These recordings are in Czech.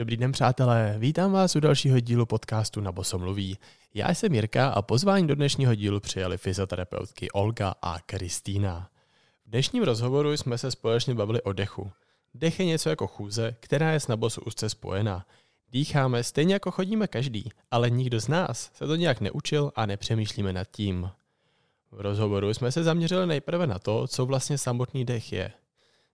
Dobrý den, přátelé. Vítám vás u dalšího dílu podcastu Na Boso mluví. Já jsem Jirka a pozvání do dnešního dílu přijali fyzioterapeutky Olga a Kristýna. V dnešním rozhovoru jsme se společně bavili o dechu. Dech je něco jako chůze, která je s nabosu úzce spojena. Dýcháme stejně jako chodíme každý, ale nikdo z nás se to nějak neučil a nepřemýšlíme nad tím. V rozhovoru jsme se zaměřili nejprve na to, co vlastně samotný dech je.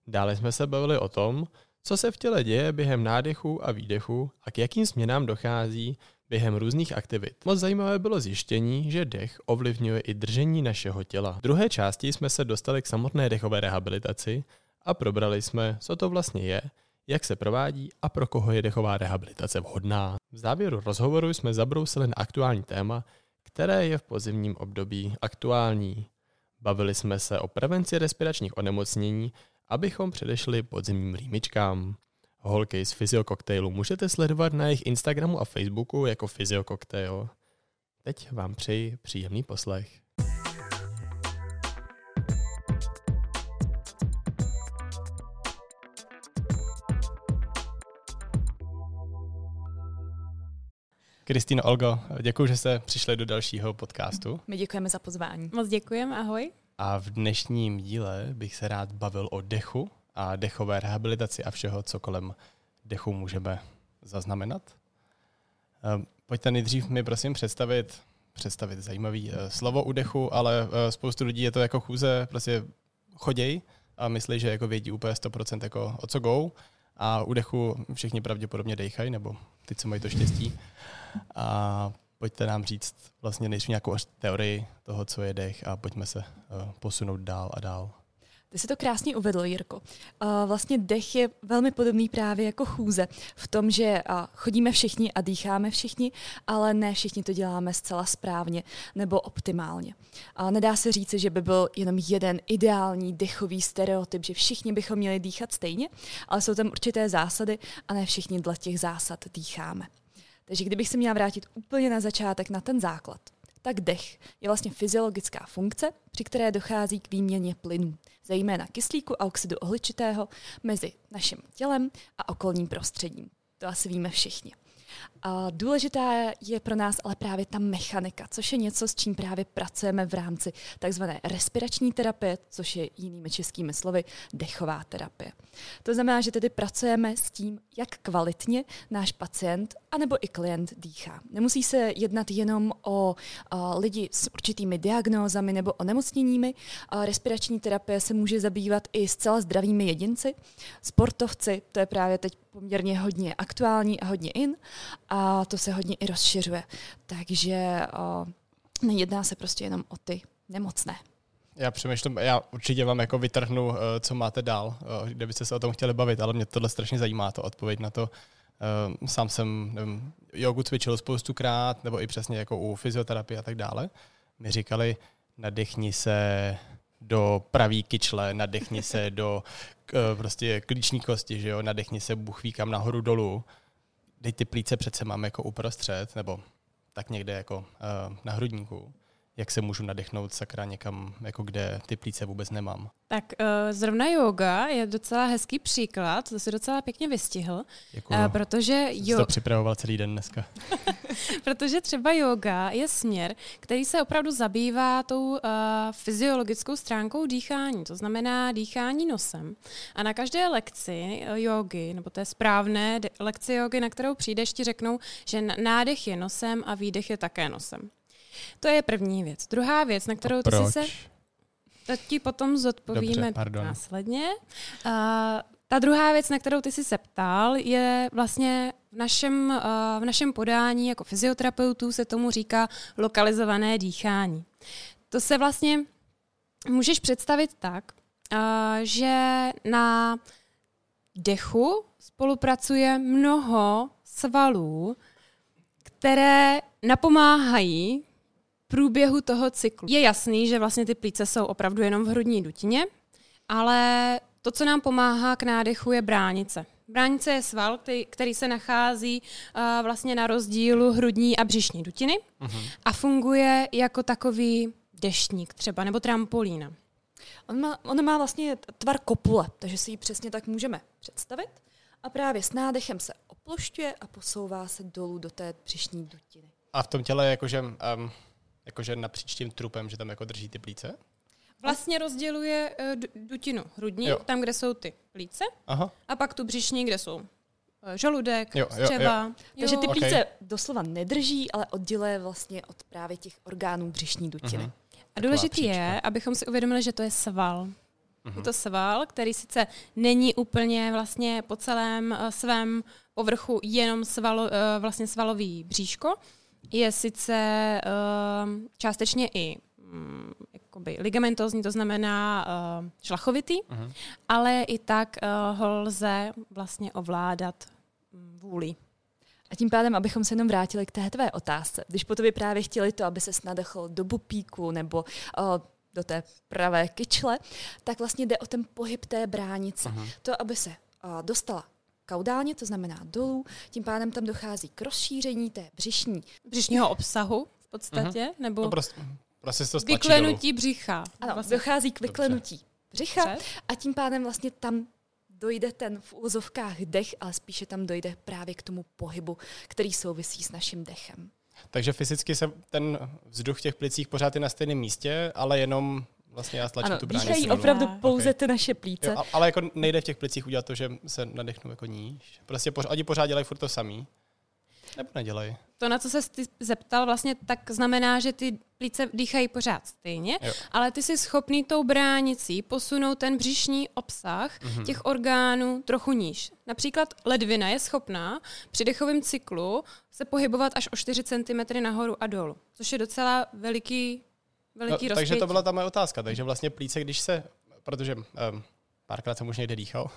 Dále jsme se bavili o tom, co se v těle děje během nádechu a výdechu a k jakým změnám dochází během různých aktivit. Moc zajímavé bylo zjištění, že dech ovlivňuje i držení našeho těla. V druhé části jsme se dostali k samotné dechové rehabilitaci a probrali jsme, co to vlastně je, jak se provádí a pro koho je dechová rehabilitace vhodná. V závěru rozhovoru jsme zabrousili na aktuální téma, které je v pozimním období aktuální. Bavili jsme se o prevenci respiračních onemocnění abychom předešli podzimním rýmičkám. Holky z Fyziokoktajlu můžete sledovat na jejich Instagramu a Facebooku jako Fyziokoktajl. Teď vám přeji příjemný poslech. Kristýno, Olgo, děkuji, že jste přišli do dalšího podcastu. My děkujeme za pozvání. Moc děkujeme, ahoj. A v dnešním díle bych se rád bavil o dechu a dechové rehabilitaci a všeho, co kolem dechu můžeme zaznamenat. Ehm, pojďte nejdřív mi prosím představit, představit zajímavý eh, slovo u dechu, ale eh, spoustu lidí je to jako chůze, prostě choděj a myslí, že jako vědí úplně 100% jako o co go a u dechu všichni pravděpodobně dejchají, nebo ty, co mají to štěstí. A pojďte nám říct vlastně nejdřív nějakou teorii toho, co je dech a pojďme se uh, posunout dál a dál. Ty jsi to krásně uvedl, Jirko. Vlastně dech je velmi podobný právě jako chůze v tom, že chodíme všichni a dýcháme všichni, ale ne všichni to děláme zcela správně nebo optimálně. Nedá se říct, že by byl jenom jeden ideální dechový stereotyp, že všichni bychom měli dýchat stejně, ale jsou tam určité zásady a ne všichni dle těch zásad dýcháme. Takže kdybych se měla vrátit úplně na začátek na ten základ, tak dech je vlastně fyziologická funkce, při které dochází k výměně plynů, zejména kyslíku a oxidu ohličitého mezi naším tělem a okolním prostředím. To asi víme všichni. A důležitá je pro nás ale právě ta mechanika, což je něco, s čím právě pracujeme v rámci takzvané respirační terapie, což je jinými českými slovy dechová terapie. To znamená, že tedy pracujeme s tím, jak kvalitně náš pacient anebo i klient dýchá. Nemusí se jednat jenom o o lidi s určitými diagnózami nebo onemocněními. A respirační terapie se může zabývat i zcela zdravými jedinci, sportovci, to je právě teď poměrně hodně aktuální a hodně in a to se hodně i rozšiřuje. Takže o, nejedná se prostě jenom o ty nemocné. Já přemýšlím, já určitě vám jako vytrhnu, eh, co máte dál, eh, kdybyste se o tom chtěli bavit, ale mě tohle strašně zajímá, to odpověď na to. Eh, sám jsem nevím, jogu cvičil spoustukrát, nebo i přesně jako u fyzioterapie a tak dále. Mi říkali, nadechni se do pravý kyčle, nadechni se do prostě klíční kosti, že jo, nadechni se buchví kam nahoru dolů. Dej ty plíce přece mám jako uprostřed, nebo tak někde jako uh, na hrudníku jak se můžu nadechnout sakra někam, jako kde ty plíce vůbec nemám. Tak uh, zrovna yoga je docela hezký příklad, to si docela pěkně vystihl, Uh, protože jo... to připravoval celý den dneska. protože třeba yoga je směr, který se opravdu zabývá tou uh, fyziologickou stránkou dýchání, to znamená dýchání nosem. A na každé lekci jogy, nebo té správné lekci jogy, na kterou přijdeš, ti řeknou, že nádech je nosem a výdech je také nosem. To je první věc. Druhá věc, na kterou ty jsi se... To ti potom zodpovíme Dobře, následně. Uh, ta druhá věc, na kterou ty jsi se ptal, je vlastně v našem, uh, v našem podání jako fyzioterapeutů se tomu říká lokalizované dýchání. To se vlastně můžeš představit tak, uh, že na dechu spolupracuje mnoho svalů, které napomáhají průběhu toho cyklu. Je jasný, že vlastně ty plíce jsou opravdu jenom v hrudní dutině, ale to, co nám pomáhá k nádechu, je bránice. Bránice je sval, který, který se nachází uh, vlastně na rozdílu hrudní a břišní dutiny uh-huh. a funguje jako takový deštník třeba, nebo trampolína. On má, on má vlastně tvar kopule, takže si ji přesně tak můžeme představit. A právě s nádechem se splošťuje a posouvá se dolů do té břišní dutiny. A v tom těle jakože, um, jakože napříč tím trupem, že tam jako drží ty plíce? Vlastně rozděluje uh, dutinu hrudní, jo. tam, kde jsou ty plíce, Aha. a pak tu břišní, kde jsou uh, žaludek, jo, jo, střeva. Jo. Takže ty plíce okay. doslova nedrží, ale odděluje vlastně od právě těch orgánů břišní dutiny. Uh-huh. A důležitý je, abychom si uvědomili, že to je sval. Uh-huh. Je to sval, který sice není úplně vlastně po celém uh, svém povrchu jenom svalo, uh, vlastně svalový bříško, je sice uh, částečně i um, jakoby ligamentozní, to znamená uh, šlachovitý, uh-huh. ale i tak uh, ho lze vlastně ovládat um, vůli. A tím pádem, abychom se jenom vrátili k té tvé otázce, když po tobě právě chtěli to, aby se nadechl do bupíku nebo uh, do té pravé kyčle, tak vlastně jde o ten pohyb té bránice. Uh-huh. To, aby se uh, dostala kaudálně, to znamená dolů, tím pádem tam dochází k rozšíření té břišní. Břišního obsahu v podstatě, uh-huh. nebo no prostě, prostě to vyklenutí dolů. břicha. Ano, vlastně. dochází k vyklenutí Dobře. břicha Dobře. a tím pádem vlastně tam dojde ten v úzovkách dech, ale spíše tam dojde právě k tomu pohybu, který souvisí s naším dechem. Takže fyzicky se ten vzduch v těch plicích pořád je na stejném místě, ale jenom vlastně já stlačím ano, tu bránici. Dýchají opravdu pouze okay. ty naše plíce. Jo, ale jako nejde v těch plicích udělat to, že se nadechnu jako níž. Prostě pořád, oni pořád dělají furt to samý. Nebo nedělají? To, na co se ty zeptal, vlastně tak znamená, že ty plíce dýchají pořád stejně, jo. ale ty jsi schopný tou bránicí posunout ten břišní obsah mm-hmm. těch orgánů trochu níž. Například ledvina je schopná při dechovém cyklu se pohybovat až o 4 cm nahoru a dolů, což je docela veliký, veliký no, Takže to byla ta moje otázka. Takže vlastně plíce, když se, protože um, párkrát jsem už někde dýchal.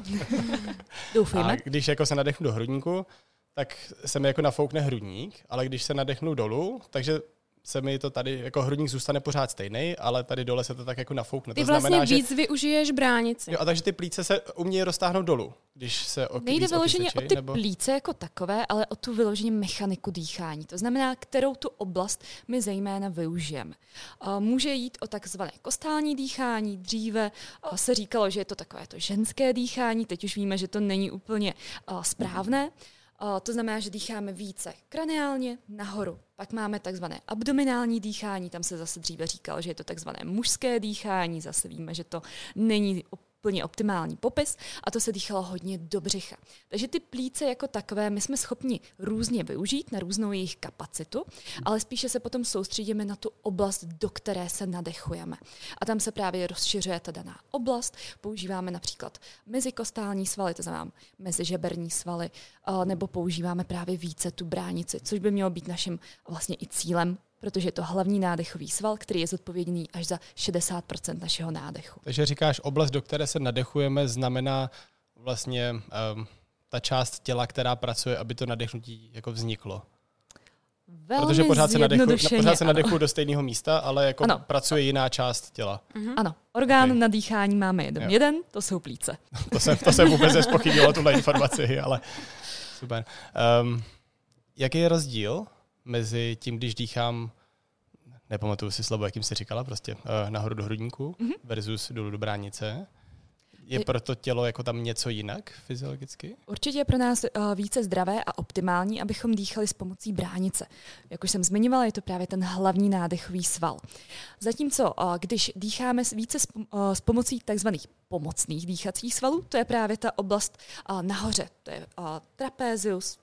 Doufejme. A když jako se nadechnu do hrudníku, tak se mi jako nafoukne hrudník, ale když se nadechnu dolů, takže se mi to tady, jako hrudník zůstane pořád stejný, ale tady dole se to tak jako nafoukne. Ty to vlastně znamená, víc že... využiješ bránici. Jo, a takže ty plíce se umějí roztáhnout dolů, když se ok, Nejde vyloženě o ty nebo... plíce jako takové, ale o tu vyloženě mechaniku dýchání. To znamená, kterou tu oblast my zejména využijeme. Může jít o takzvané kostální dýchání. Dříve se říkalo, že je to takové to ženské dýchání, teď už víme, že to není úplně správné. To znamená, že dýcháme více kraniálně nahoru. Pak máme takzvané abdominální dýchání, tam se zase dříve říkalo, že je to takzvané mužské dýchání, zase víme, že to není úplně optimální popis a to se dýchalo hodně do břicha. Takže ty plíce jako takové my jsme schopni různě využít na různou jejich kapacitu, ale spíše se potom soustředíme na tu oblast, do které se nadechujeme. A tam se právě rozšiřuje ta daná oblast. Používáme například mezikostální svaly, to znamená mezižeberní svaly, nebo používáme právě více tu bránici, což by mělo být naším vlastně i cílem protože je to hlavní nádechový sval, který je zodpovědný až za 60% našeho nádechu. Takže říkáš, oblast, do které se nadechujeme, znamená vlastně um, ta část těla, která pracuje, aby to nadechnutí jako vzniklo. Velmi Protože pořád se, nadechu, pořád se nadechu do stejného místa, ale jako ano. pracuje jiná část těla. Mm-hmm. Ano, orgán okay. na dýchání máme jeden. Jo. Jeden, to jsou plíce. to, se, to se vůbec nespochybnilo, tuhle informaci, ale super. Um, jaký je rozdíl mezi tím, když dýchám, nepamatuju si slovo, jakým se říkala, prostě uh, nahoru do hrudníku mm-hmm. versus dolů do bránice. Je pro to tělo jako tam něco jinak fyziologicky? Určitě je pro nás uh, více zdravé a optimální, abychom dýchali s pomocí bránice. Jak už jsem zmiňovala, je to právě ten hlavní nádechový sval. Zatímco, uh, když dýcháme více s, uh, s pomocí tzv. pomocných dýchacích svalů, to je právě ta oblast uh, nahoře. To je uh, trapézius,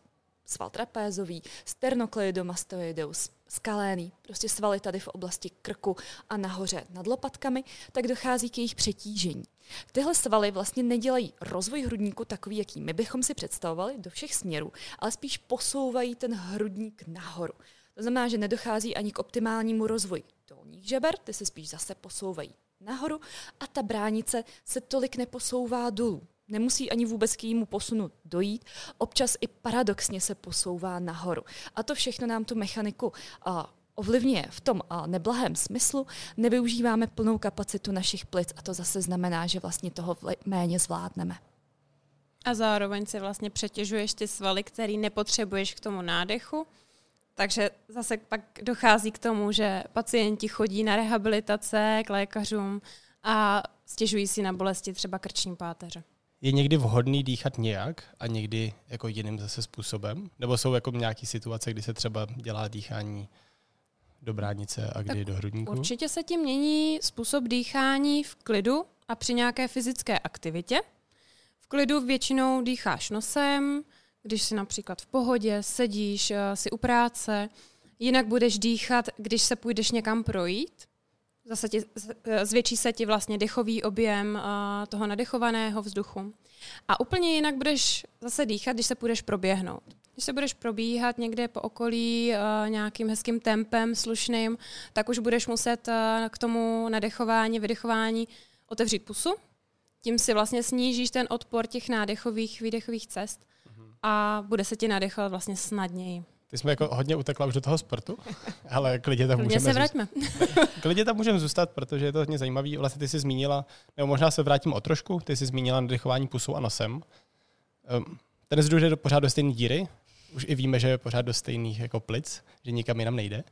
sval trapézový, sternocleidomastoideus, skaléný, prostě svaly tady v oblasti krku a nahoře nad lopatkami, tak dochází k jejich přetížení. Tyhle svaly vlastně nedělají rozvoj hrudníku takový, jaký my bychom si představovali do všech směrů, ale spíš posouvají ten hrudník nahoru. To znamená, že nedochází ani k optimálnímu rozvoji dolních žeber, ty se spíš zase posouvají nahoru a ta bránice se tolik neposouvá dolů. Nemusí ani vůbec k jejímu posunu dojít, občas i paradoxně se posouvá nahoru. A to všechno nám tu mechaniku a, ovlivňuje v tom a, neblahém smyslu, nevyužíváme plnou kapacitu našich plic a to zase znamená, že vlastně toho méně zvládneme. A zároveň si vlastně přetěžuješ ty svaly, který nepotřebuješ k tomu nádechu, takže zase pak dochází k tomu, že pacienti chodí na rehabilitace k lékařům a stěžují si na bolesti třeba krční páteře. Je někdy vhodný dýchat nějak a někdy jako jiným zase způsobem? Nebo jsou jako nějaké situace, kdy se třeba dělá dýchání do bránice a kdy tak do hrudníku? Určitě se tím mění způsob dýchání v klidu a při nějaké fyzické aktivitě. V klidu většinou dýcháš nosem, když jsi například v pohodě, sedíš, eh, si u práce. Jinak budeš dýchat, když se půjdeš někam projít. Zase ti, eh, zvětší se ti vlastně dechový objem eh, toho nadechovaného vzduchu. A úplně jinak budeš zase dýchat, když se půjdeš proběhnout. Když se budeš probíhat někde po okolí uh, nějakým hezkým tempem, slušným, tak už budeš muset uh, k tomu nadechování, vydechování otevřít pusu. Tím si vlastně snížíš ten odpor těch nádechových, výdechových cest a bude se ti nadechovat vlastně snadněji. Ty jsme jako hodně utekla už do toho sportu, ale klidně tam můžeme se vraťme. klidně tam můžeme zůstat, protože je to hodně zajímavý. Vlastně ty jsi zmínila, nebo možná se vrátím o trošku, ty jsi zmínila nadechování pusou a nosem. Ten vzduch je pořád do stejné díry, už i víme, že je pořád do stejných jako plic, že nikam jinam nejde.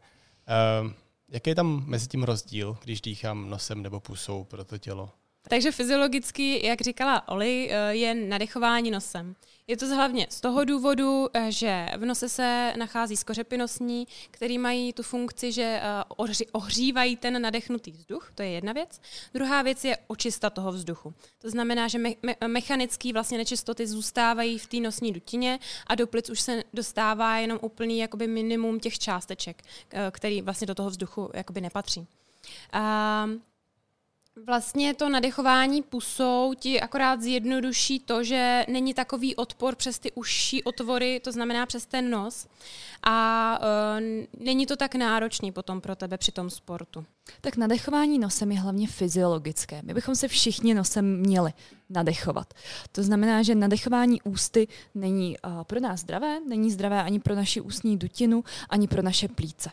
Jaký je tam mezi tím rozdíl, když dýchám nosem nebo pusou pro to tělo? Takže fyziologicky, jak říkala Oli, eh, je nadechování nosem. Je to hlavně z toho důvodu, eh, že v nose se nachází skořepy nosní, které mají tu funkci, že eh, ohřívají ten nadechnutý vzduch, to je jedna věc. Druhá věc je očista toho vzduchu. To znamená, že me- me- mechanické vlastně nečistoty zůstávají v té nosní dutině a do plic už se dostává jenom úplný jakoby minimum těch částeček, který vlastně do toho vzduchu jakoby nepatří. A Vlastně to nadechování pusou ti akorát zjednoduší to, že není takový odpor přes ty užší otvory, to znamená přes ten nos. A uh, není to tak náročný potom pro tebe při tom sportu. Tak nadechování nosem je hlavně fyziologické. My bychom se všichni nosem měli nadechovat. To znamená, že nadechování ústy není uh, pro nás zdravé, není zdravé ani pro naši ústní dutinu, ani pro naše plíce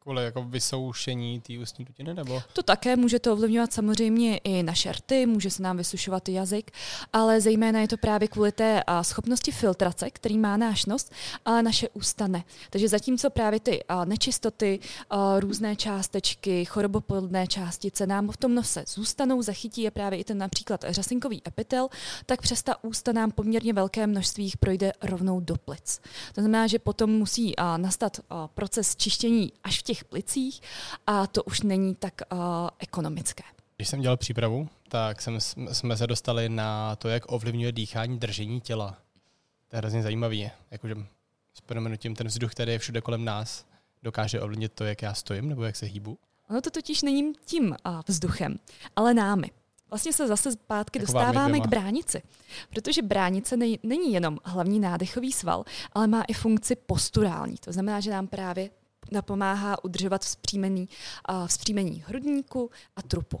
kvůli jako vysoušení té ústní dutiny? Nebo? To také může to ovlivňovat samozřejmě i naše rty, může se nám vysušovat jazyk, ale zejména je to právě kvůli té schopnosti filtrace, který má náš nos, ale naše ústa ne. Takže zatímco právě ty nečistoty, různé částečky, choroboplodné částice nám v tom nose zůstanou, zachytí je právě i ten například řasinkový epitel, tak přes ta ústa nám poměrně velké množství jich projde rovnou do plic. To znamená, že potom musí nastat proces čištění až v těch těch plicích a to už není tak uh, ekonomické. Když jsem dělal přípravu, tak jsem, jsme se dostali na to, jak ovlivňuje dýchání držení těla. To je hrozně zajímavé. Jakože s proměnutím ten vzduch, který je všude kolem nás, dokáže ovlivnit to, jak já stojím nebo jak se hýbu. Ono to totiž není tím uh, vzduchem, ale námi. Vlastně se zase zpátky Taková dostáváme k bránici, protože bránice nej, není jenom hlavní nádechový sval, ale má i funkci posturální. To znamená, že nám právě napomáhá udržovat vzpřímený, uh, vzpřímení hrudníku a trupu.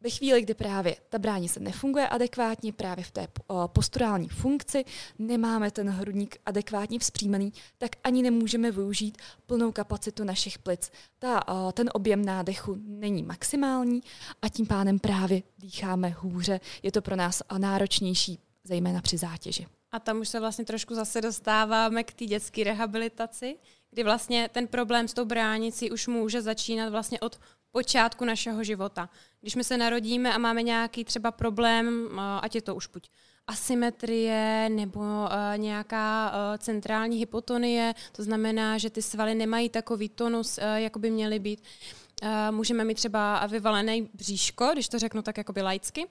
Ve chvíli, kdy právě ta bránice nefunguje adekvátně, právě v té posturální funkci, nemáme ten hrudník adekvátně vzpřímený, tak ani nemůžeme využít plnou kapacitu našich plic. Ta, ten objem nádechu není maximální a tím pádem právě dýcháme hůře. Je to pro nás náročnější, zejména při zátěži. A tam už se vlastně trošku zase dostáváme k té dětské rehabilitaci, kdy vlastně ten problém s tou bránicí už může začínat vlastně od počátku našeho života. Když my se narodíme a máme nějaký třeba problém, eh, ať je to už buď asymetrie nebo uh, nějaká uh, centrální hypotonie, to znamená, že ty svaly nemají takový tonus, jako by měly být. Můžeme mít třeba vyvalené bříško, když to řeknu tak jakoby laicky,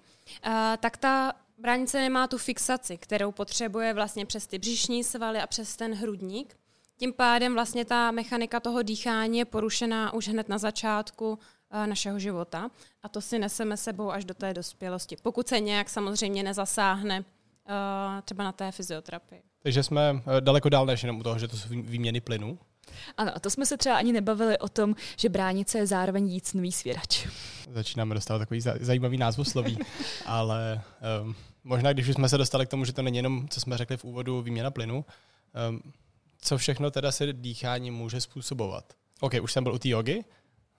tak ta bránice nemá tu fixaci, kterou potřebuje vlastně přes ty břišní svaly a přes ten hrudník. Tím pádem vlastně ta mechanika toho dýchání je porušená už hned na začátku eh, našeho života a to si neseme sebou až do té dospělosti, pokud se nějak samozřejmě nezasáhne eh, třeba na té fyzioterapii. Takže jsme eh, daleko dál než jenom u toho, že to jsou výměny plynů? Ano, a to jsme se třeba ani nebavili o tom, že bránice je zároveň jícnový svěrač. Začínáme dostávat takový zajímavý názvosloví, ale um, možná když už jsme se dostali k tomu, že to není jenom, co jsme řekli v úvodu, výměna plynu, um, co všechno teda se dýchání může způsobovat. OK, už jsem byl u té jogy,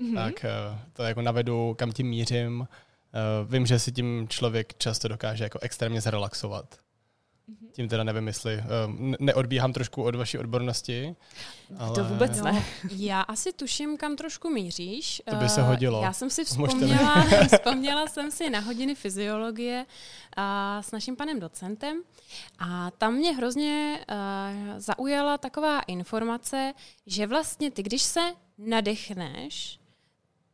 mm-hmm. tak uh, to jako navedu, kam tím mířím. Uh, vím, že si tím člověk často dokáže jako extrémně zrelaxovat. Tím teda nevím, jestli um, neodbíhám trošku od vaší odbornosti. Ale... To vůbec ne. No, já asi tuším, kam trošku míříš. To by se hodilo. Já jsem si vzpomněla, vzpomněla jsem si na hodiny fyziologie a s naším panem docentem a tam mě hrozně uh, zaujala taková informace, že vlastně ty, když se nadechneš,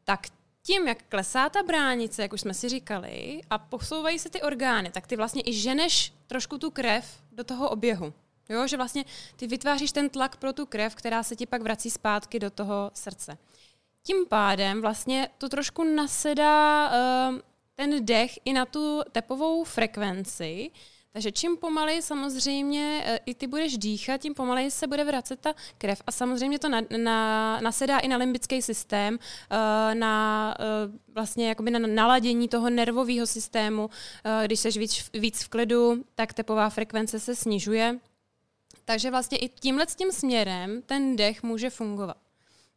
tak tím, jak klesá ta bránice, jak už jsme si říkali, a posouvají se ty orgány, tak ty vlastně i ženeš trošku tu krev do toho oběhu. Jo, že vlastně ty vytváříš ten tlak pro tu krev, která se ti pak vrací zpátky do toho srdce. Tím pádem vlastně to trošku nasedá uh, ten dech i na tu tepovou frekvenci, takže čím pomaleji samozřejmě e, i ty budeš dýchat, tím pomaleji se bude vracet ta krev a samozřejmě to na, na, nasedá i na limbický systém, e, na e, vlastně jakoby na naladění toho nervového systému. Když jsi víc, víc v klidu, tak tepová frekvence se snižuje. Takže vlastně i tímhle tím směrem ten dech může fungovat.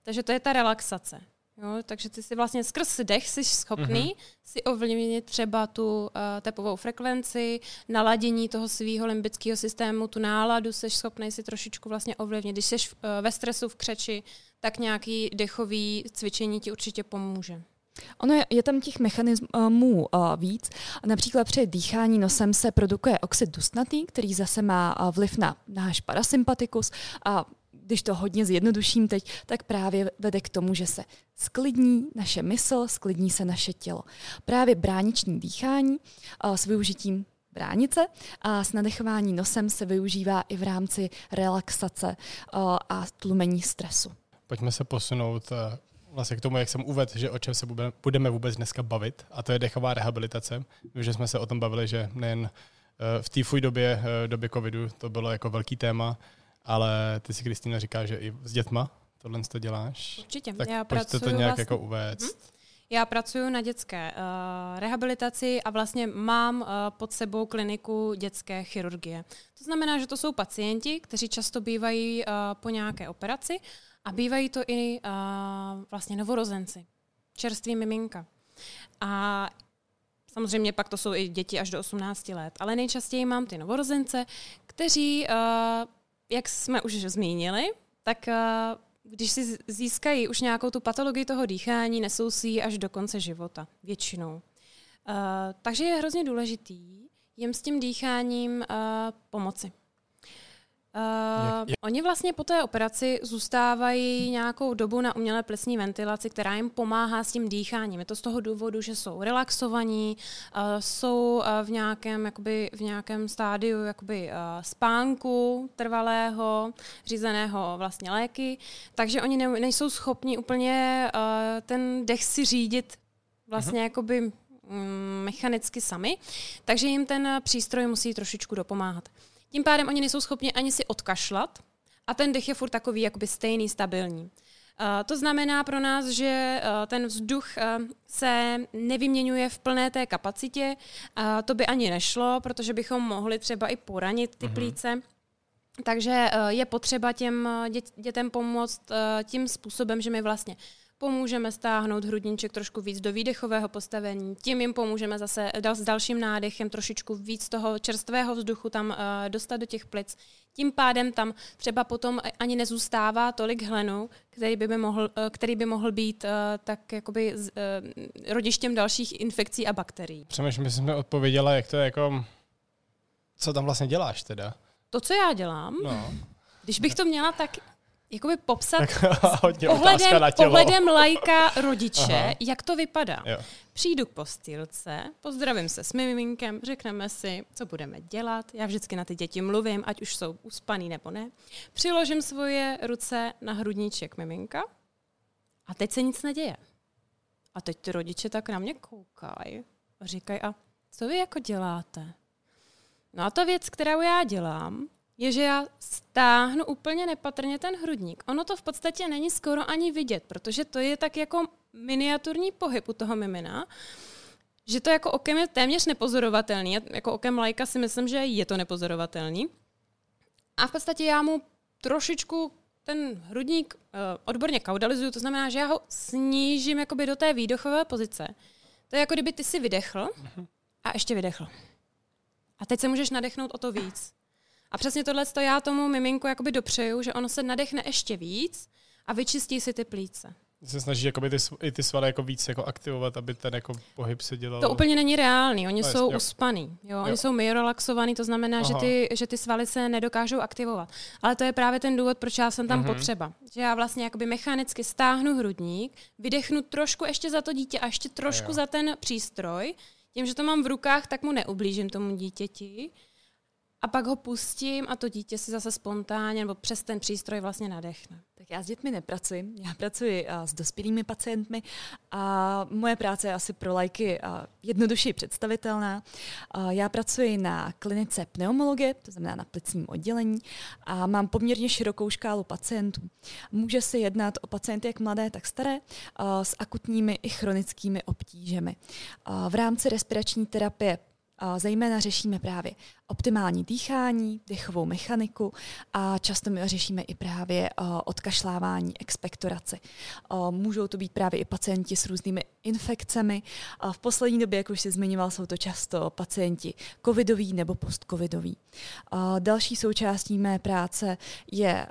Takže to je ta relaxace. Jo, takže ty si vlastně skrz dech jsi schopný mm-hmm. si ovlivnit třeba tu uh, tepovou frekvenci, naladění toho svého limbického systému, tu náladu jsi schopný si trošičku vlastně ovlivnit. Když jsi uh, ve stresu, v křeči, tak nějaký dechový cvičení ti určitě pomůže. Ono je, je tam těch mechanismů uh, víc. Například při dýchání nosem se produkuje oxid dusnatý, který zase má uh, vliv na náš parasympatikus a když to hodně zjednoduším teď, tak právě vede k tomu, že se sklidní naše mysl, sklidní se naše tělo. Právě brániční dýchání s využitím bránice a s nadechování nosem se využívá i v rámci relaxace a tlumení stresu. Pojďme se posunout vlastně k tomu, jak jsem uvedl, že o čem se budeme vůbec dneska bavit, a to je dechová rehabilitace. Vím, že jsme se o tom bavili, že nejen v té fuj době, době covidu, to bylo jako velký téma, ale ty si, Kristýna, říká, že i s dětma tohle to děláš. Určitě. Tak Já pracuji to nějak vlastně... jako uvést. Hm? Já pracuji na dětské uh, rehabilitaci a vlastně mám uh, pod sebou kliniku dětské chirurgie. To znamená, že to jsou pacienti, kteří často bývají uh, po nějaké operaci a bývají to i uh, vlastně novorozenci, čerství miminka. A samozřejmě pak to jsou i děti až do 18 let, ale nejčastěji mám ty novorozence, kteří uh, jak jsme už zmínili, tak eh, když si získají už nějakou tu patologii toho dýchání, nesou si ji až do konce života, většinou. Uh, takže je hrozně důležitý jim s tím dýcháním uh, pomoci. Uh, jak? Oni vlastně po té operaci zůstávají nějakou dobu na umělé plicní ventilaci, která jim pomáhá s tím dýcháním. Je to z toho důvodu, že jsou relaxovaní, uh, jsou uh, v nějakém, jakoby, v nějakém stádiu jakoby, uh, spánku trvalého, řízeného vlastně léky, takže oni ne, nejsou schopni úplně uh, ten dech si řídit vlastně uh-huh. jakoby mm, mechanicky sami, takže jim ten přístroj musí trošičku dopomáhat. Tím pádem oni nejsou schopni ani si odkašlat a ten dech je furt takový jakoby stejný, stabilní. Uh, to znamená pro nás, že uh, ten vzduch uh, se nevyměňuje v plné té kapacitě. To by ani nešlo, protože bychom mohli třeba i poranit ty uh-huh. plíce. Takže je potřeba těm dětem pomoct tím způsobem, že my vlastně pomůžeme stáhnout hrudníček trošku víc do výdechového postavení, tím jim pomůžeme zase s dalším nádechem trošičku víc toho čerstvého vzduchu tam uh, dostat do těch plic. Tím pádem tam třeba potom ani nezůstává tolik hlenu, který by, by, mohl, uh, který by mohl být uh, tak jakoby rodištěm dalších infekcí a bakterií. Přemýšlím, že jsme odpověděla, jak to je jako... Co tam vlastně děláš teda? To, co já dělám, no. když bych to měla tak jakoby popsat hodně pohledem, na tělo. pohledem lajka rodiče, Aha. jak to vypadá. Jo. Přijdu k postýlce, pozdravím se s miminkem, řekneme si, co budeme dělat. Já vždycky na ty děti mluvím, ať už jsou uspaný nebo ne. Přiložím svoje ruce na hrudníček miminka a teď se nic neděje. A teď ty rodiče tak na mě koukají a říkají, a co vy jako děláte? No a ta věc, kterou já dělám, je, že já stáhnu úplně nepatrně ten hrudník. Ono to v podstatě není skoro ani vidět, protože to je tak jako miniaturní pohyb u toho mimina, že to jako okem je téměř nepozorovatelný. Jako okem lajka si myslím, že je to nepozorovatelný. A v podstatě já mu trošičku ten hrudník uh, odborně kaudalizuju, to znamená, že já ho snížím jakoby do té výdechové pozice. To je jako kdyby ty si vydechl mhm. a ještě vydechl. A teď se můžeš nadechnout o to víc. A přesně tohle to já tomu miminku jakoby dopřeju, že ono se nadechne ještě víc a vyčistí si ty plíce se snaží jakoby ty, i ty svaly jako víc jako aktivovat, aby ten jako pohyb se dělal. To úplně není reálný, oni no, jsou jo. uspaný, jo? oni jo. jsou myorelaxovaný, to znamená, že ty, že ty svaly se nedokážou aktivovat. Ale to je právě ten důvod, proč já jsem tam mm-hmm. potřeba. Že já vlastně jakoby mechanicky stáhnu hrudník, vydechnu trošku ještě za to dítě a ještě trošku jo. za ten přístroj, tím, že to mám v rukách, tak mu neublížím tomu dítěti a pak ho pustím a to dítě si zase spontánně nebo přes ten přístroj vlastně nadechne. Tak já s dětmi nepracuji, já pracuji s dospělými pacientmi a moje práce je asi pro lajky jednodušeji představitelná. Já pracuji na klinice pneumologie, to znamená na plicním oddělení a mám poměrně širokou škálu pacientů. Může se jednat o pacienty jak mladé, tak staré s akutními i chronickými obtížemi. V rámci respirační terapie Zejména řešíme právě optimální dýchání, dechovou mechaniku a často my řešíme i právě odkašlávání, expektoraci. Můžou to být právě i pacienti s různými infekcemi. V poslední době, jak už si zmiňoval, jsou to často pacienti covidoví nebo postcovidoví. Další součástí mé práce je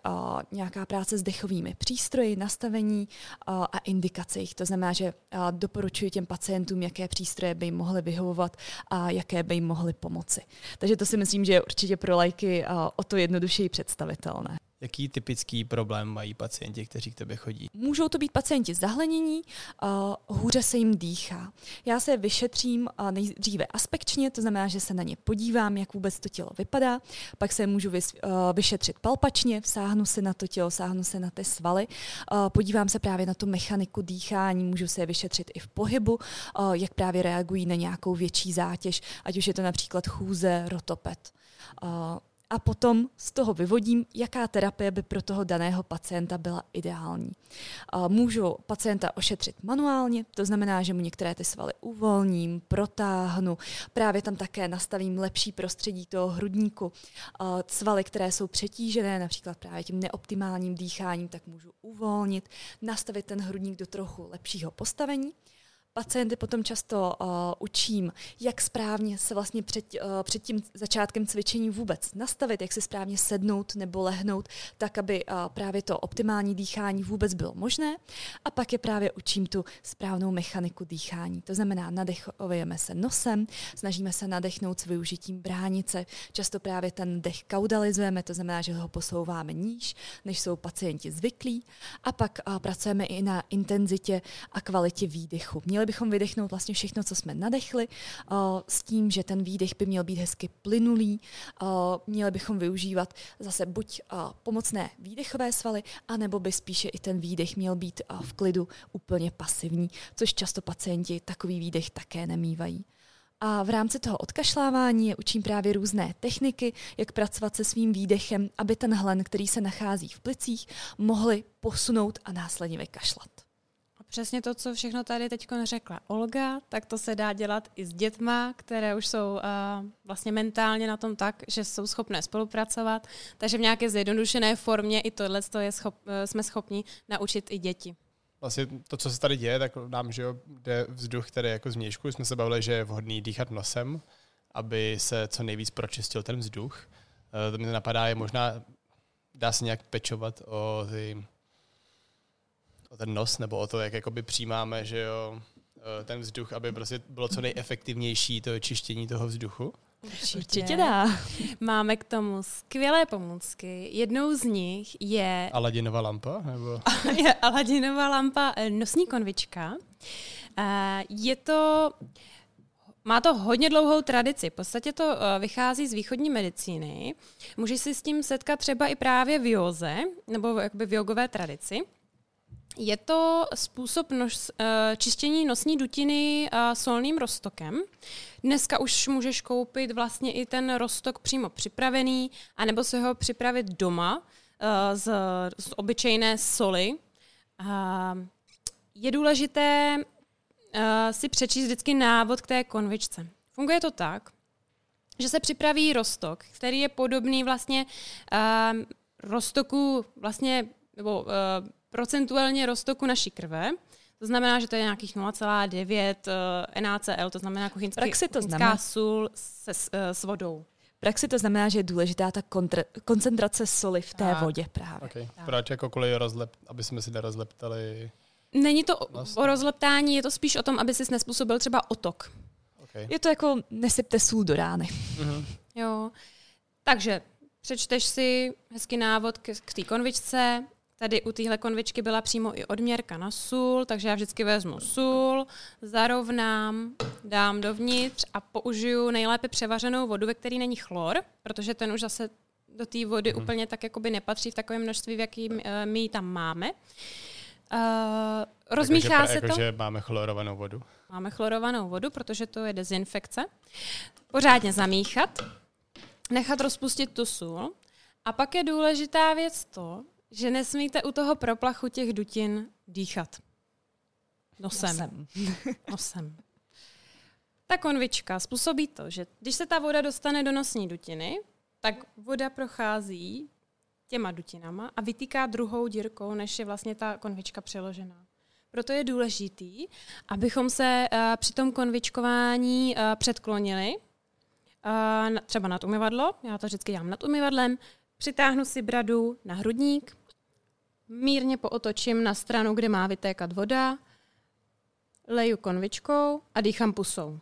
nějaká práce s dechovými přístroji, nastavení a indikace jich. To znamená, že doporučuji těm pacientům, jaké přístroje by jim mohly vyhovovat a jaké by jim mohly pomoci. Takže to si myslím, že je určitě pro lajky o to jednodušeji představitelné. Jaký typický problém mají pacienti, kteří k tebe chodí? Můžou to být pacienti zahlenění, uh, hůře se jim dýchá. Já se vyšetřím uh, nejdříve aspekčně, to znamená, že se na ně podívám, jak vůbec to tělo vypadá, pak se můžu vys, uh, vyšetřit palpačně, sáhnu se na to tělo, sáhnu se na ty svaly, uh, podívám se právě na tu mechaniku dýchání, můžu se je vyšetřit i v pohybu, uh, jak právě reagují na nějakou větší zátěž, ať už je to například chůze, rotopet. Uh, a potom z toho vyvodím, jaká terapie by pro toho daného pacienta byla ideální. Můžu pacienta ošetřit manuálně, to znamená, že mu některé ty svaly uvolním, protáhnu, právě tam také nastavím lepší prostředí toho hrudníku. Svaly, které jsou přetížené, například právě tím neoptimálním dýcháním, tak můžu uvolnit, nastavit ten hrudník do trochu lepšího postavení. Pacienty potom často uh, učím, jak správně se vlastně před, uh, před tím začátkem cvičení vůbec nastavit, jak se správně sednout nebo lehnout, tak aby uh, právě to optimální dýchání vůbec bylo možné. A pak je právě učím tu správnou mechaniku dýchání. To znamená, nadechujeme se nosem, snažíme se nadechnout s využitím bránice. Často právě ten dech kaudalizujeme, to znamená, že ho posouváme níž, než jsou pacienti zvyklí. A pak uh, pracujeme i na intenzitě a kvalitě výdechu. Měli bychom vydechnout vlastně všechno, co jsme nadechli, uh, s tím, že ten výdech by měl být hezky plynulý. Uh, měli bychom využívat zase buď uh, pomocné výdechové svaly, anebo by spíše i ten výdech měl být v klidu úplně pasivní, což často pacienti takový výdech také nemývají. A v rámci toho odkašlávání je učím právě různé techniky, jak pracovat se svým výdechem, aby ten hlen, který se nachází v plicích, mohli posunout a následně vykašlat. Přesně to, co všechno tady teď řekla Olga, tak to se dá dělat i s dětma, které už jsou uh, vlastně mentálně na tom tak, že jsou schopné spolupracovat. Takže v nějaké zjednodušené formě i tohle schop, uh, jsme schopni naučit i děti. Vlastně to, co se tady děje, tak nám, že jo, jde vzduch, který jako z měšku. Jsme se bavili, že je vhodný dýchat nosem, aby se co nejvíc pročistil ten vzduch. Uh, to mi napadá, je možná, dá se nějak pečovat o ty o ten nos nebo o to, jak jakoby přijímáme, že jo, eh, ten vzduch, aby prostě bylo co nejefektivnější to čištění toho vzduchu? Určitě. Určitě dá. Máme k tomu skvělé pomůcky. Jednou z nich je... Aladinová lampa? Nebo... je Aladinová lampa eh, nosní konvička. Eh, je to... Má to hodně dlouhou tradici. V podstatě to vychází z východní medicíny. Můžeš si s tím setkat třeba i právě v józe, nebo jakoby v jogové tradici. Je to způsob nos, eh, čištění nosní dutiny eh, solným roztokem. Dneska už můžeš koupit vlastně i ten roztok přímo připravený, anebo si ho připravit doma eh, z, z obyčejné soli. Je důležité si přečíst vždycky návod k té konvičce. Funguje to tak, že se připraví roztok, který je podobný vlastně roztoku vlastně, nebo procentuálně roztoku naší krve. To znamená, že to je nějakých 0,9 uh, NaCl, to znamená kuchyňský, praxi to kuchyňská znamená- sůl se, s, uh, s vodou. V praxi to znamená, že je důležitá ta kontra- koncentrace soli v té Tak. vodě právě. Okay. Tak. Proč jako kvůli rozlep, aby jsme si nerozleptali? Není to o- Vlastně. o rozleptání, je to spíš o tom, aby si nespůsobil třeba otok. Okay. Je to jako nesypte sůl do rány. Mhm. Jo. Takže přečteš si hezký návod k, k té konvičce. Tady u téhle konvičky byla přímo i odměrka na sůl, takže já vždycky vezmu sůl, zarovnám, dám dovnitř a použiju nejlépe převařenou vodu, ve které není chlor, protože ten už zase do té vody Mhm. úplně tak jakoby nepatří v takovém množství, v jakým uh, my ji tam máme. Uh, rozmíchá jako, se že, to. Jako, že máme chlorovanou vodu. Máme chlorovanou vodu, protože to je dezinfekce. Pořádně zamíchat, nechat rozpustit tu sůl. A pak je důležitá věc to, že nesmíte u toho proplachu těch dutin dýchat. Nosem. Nosem. Nosem. Ta konvička způsobí to, že když se ta voda dostane do nosní dutiny, tak voda prochází těma dutinama a vytýká druhou dírkou, než je vlastně ta konvička přeložená. Proto je důležitý, abychom se uh, při tom konvičkování uh, předklonili, uh, na, třeba nad umyvadlo, já to vždycky dělám nad umyvadlem, přitáhnu si bradu na hrudník, mírně pootočím na stranu, kde má vytékat voda, leju konvičkou a dýchám pusou.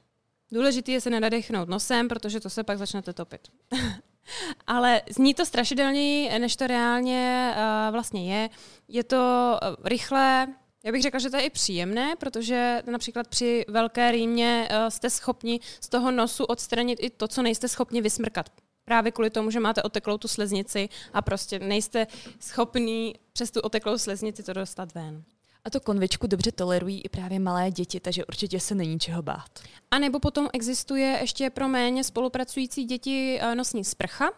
Důležité je se nenadechnout nosem, protože to se pak začnete topit. Ale zní to strašidelněji, než to reálně uh, vlastně je. Je to uh, rychlé, já bych řekla, že to je i příjemné, protože například při velké rýmě uh, jste schopni z toho nosu odstranit i to, co nejste schopni vysmrkat. Právě kvůli tomu, že máte oteklou tu sleznici a prostě nejste schopný přes tu oteklou sleznici to dostat ven. A to konvičku dobře tolerují i právě malé děti, takže určitě se není čeho bát. A nebo potom existuje ještě pro méně spolupracující děti eh, nosní sprcha.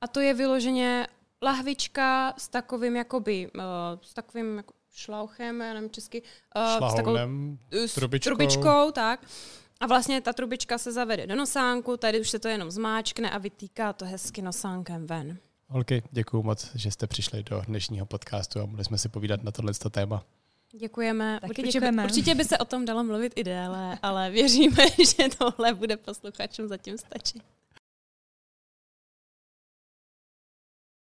A to je vyloženě lahvička s takovým jakoby, uh, s takovým jako šlauchem, já nevím česky, uh, s takovou s trubičkou. trubičkou, tak. A vlastně ta trubička se zavede do nosánku, tady už se to jenom zmáčkne a vytýká to hezky nosánkem ven. Holky, děkuji moc, že jste přišli do dnešního podcastu a mohli jsme si povídat na tohle téma. Děkujeme. Taky určitě, děkujeme. By, určitě by se o tom dalo mluvit i déle, ale věříme, že tohle bude posluchačům zatím stačit.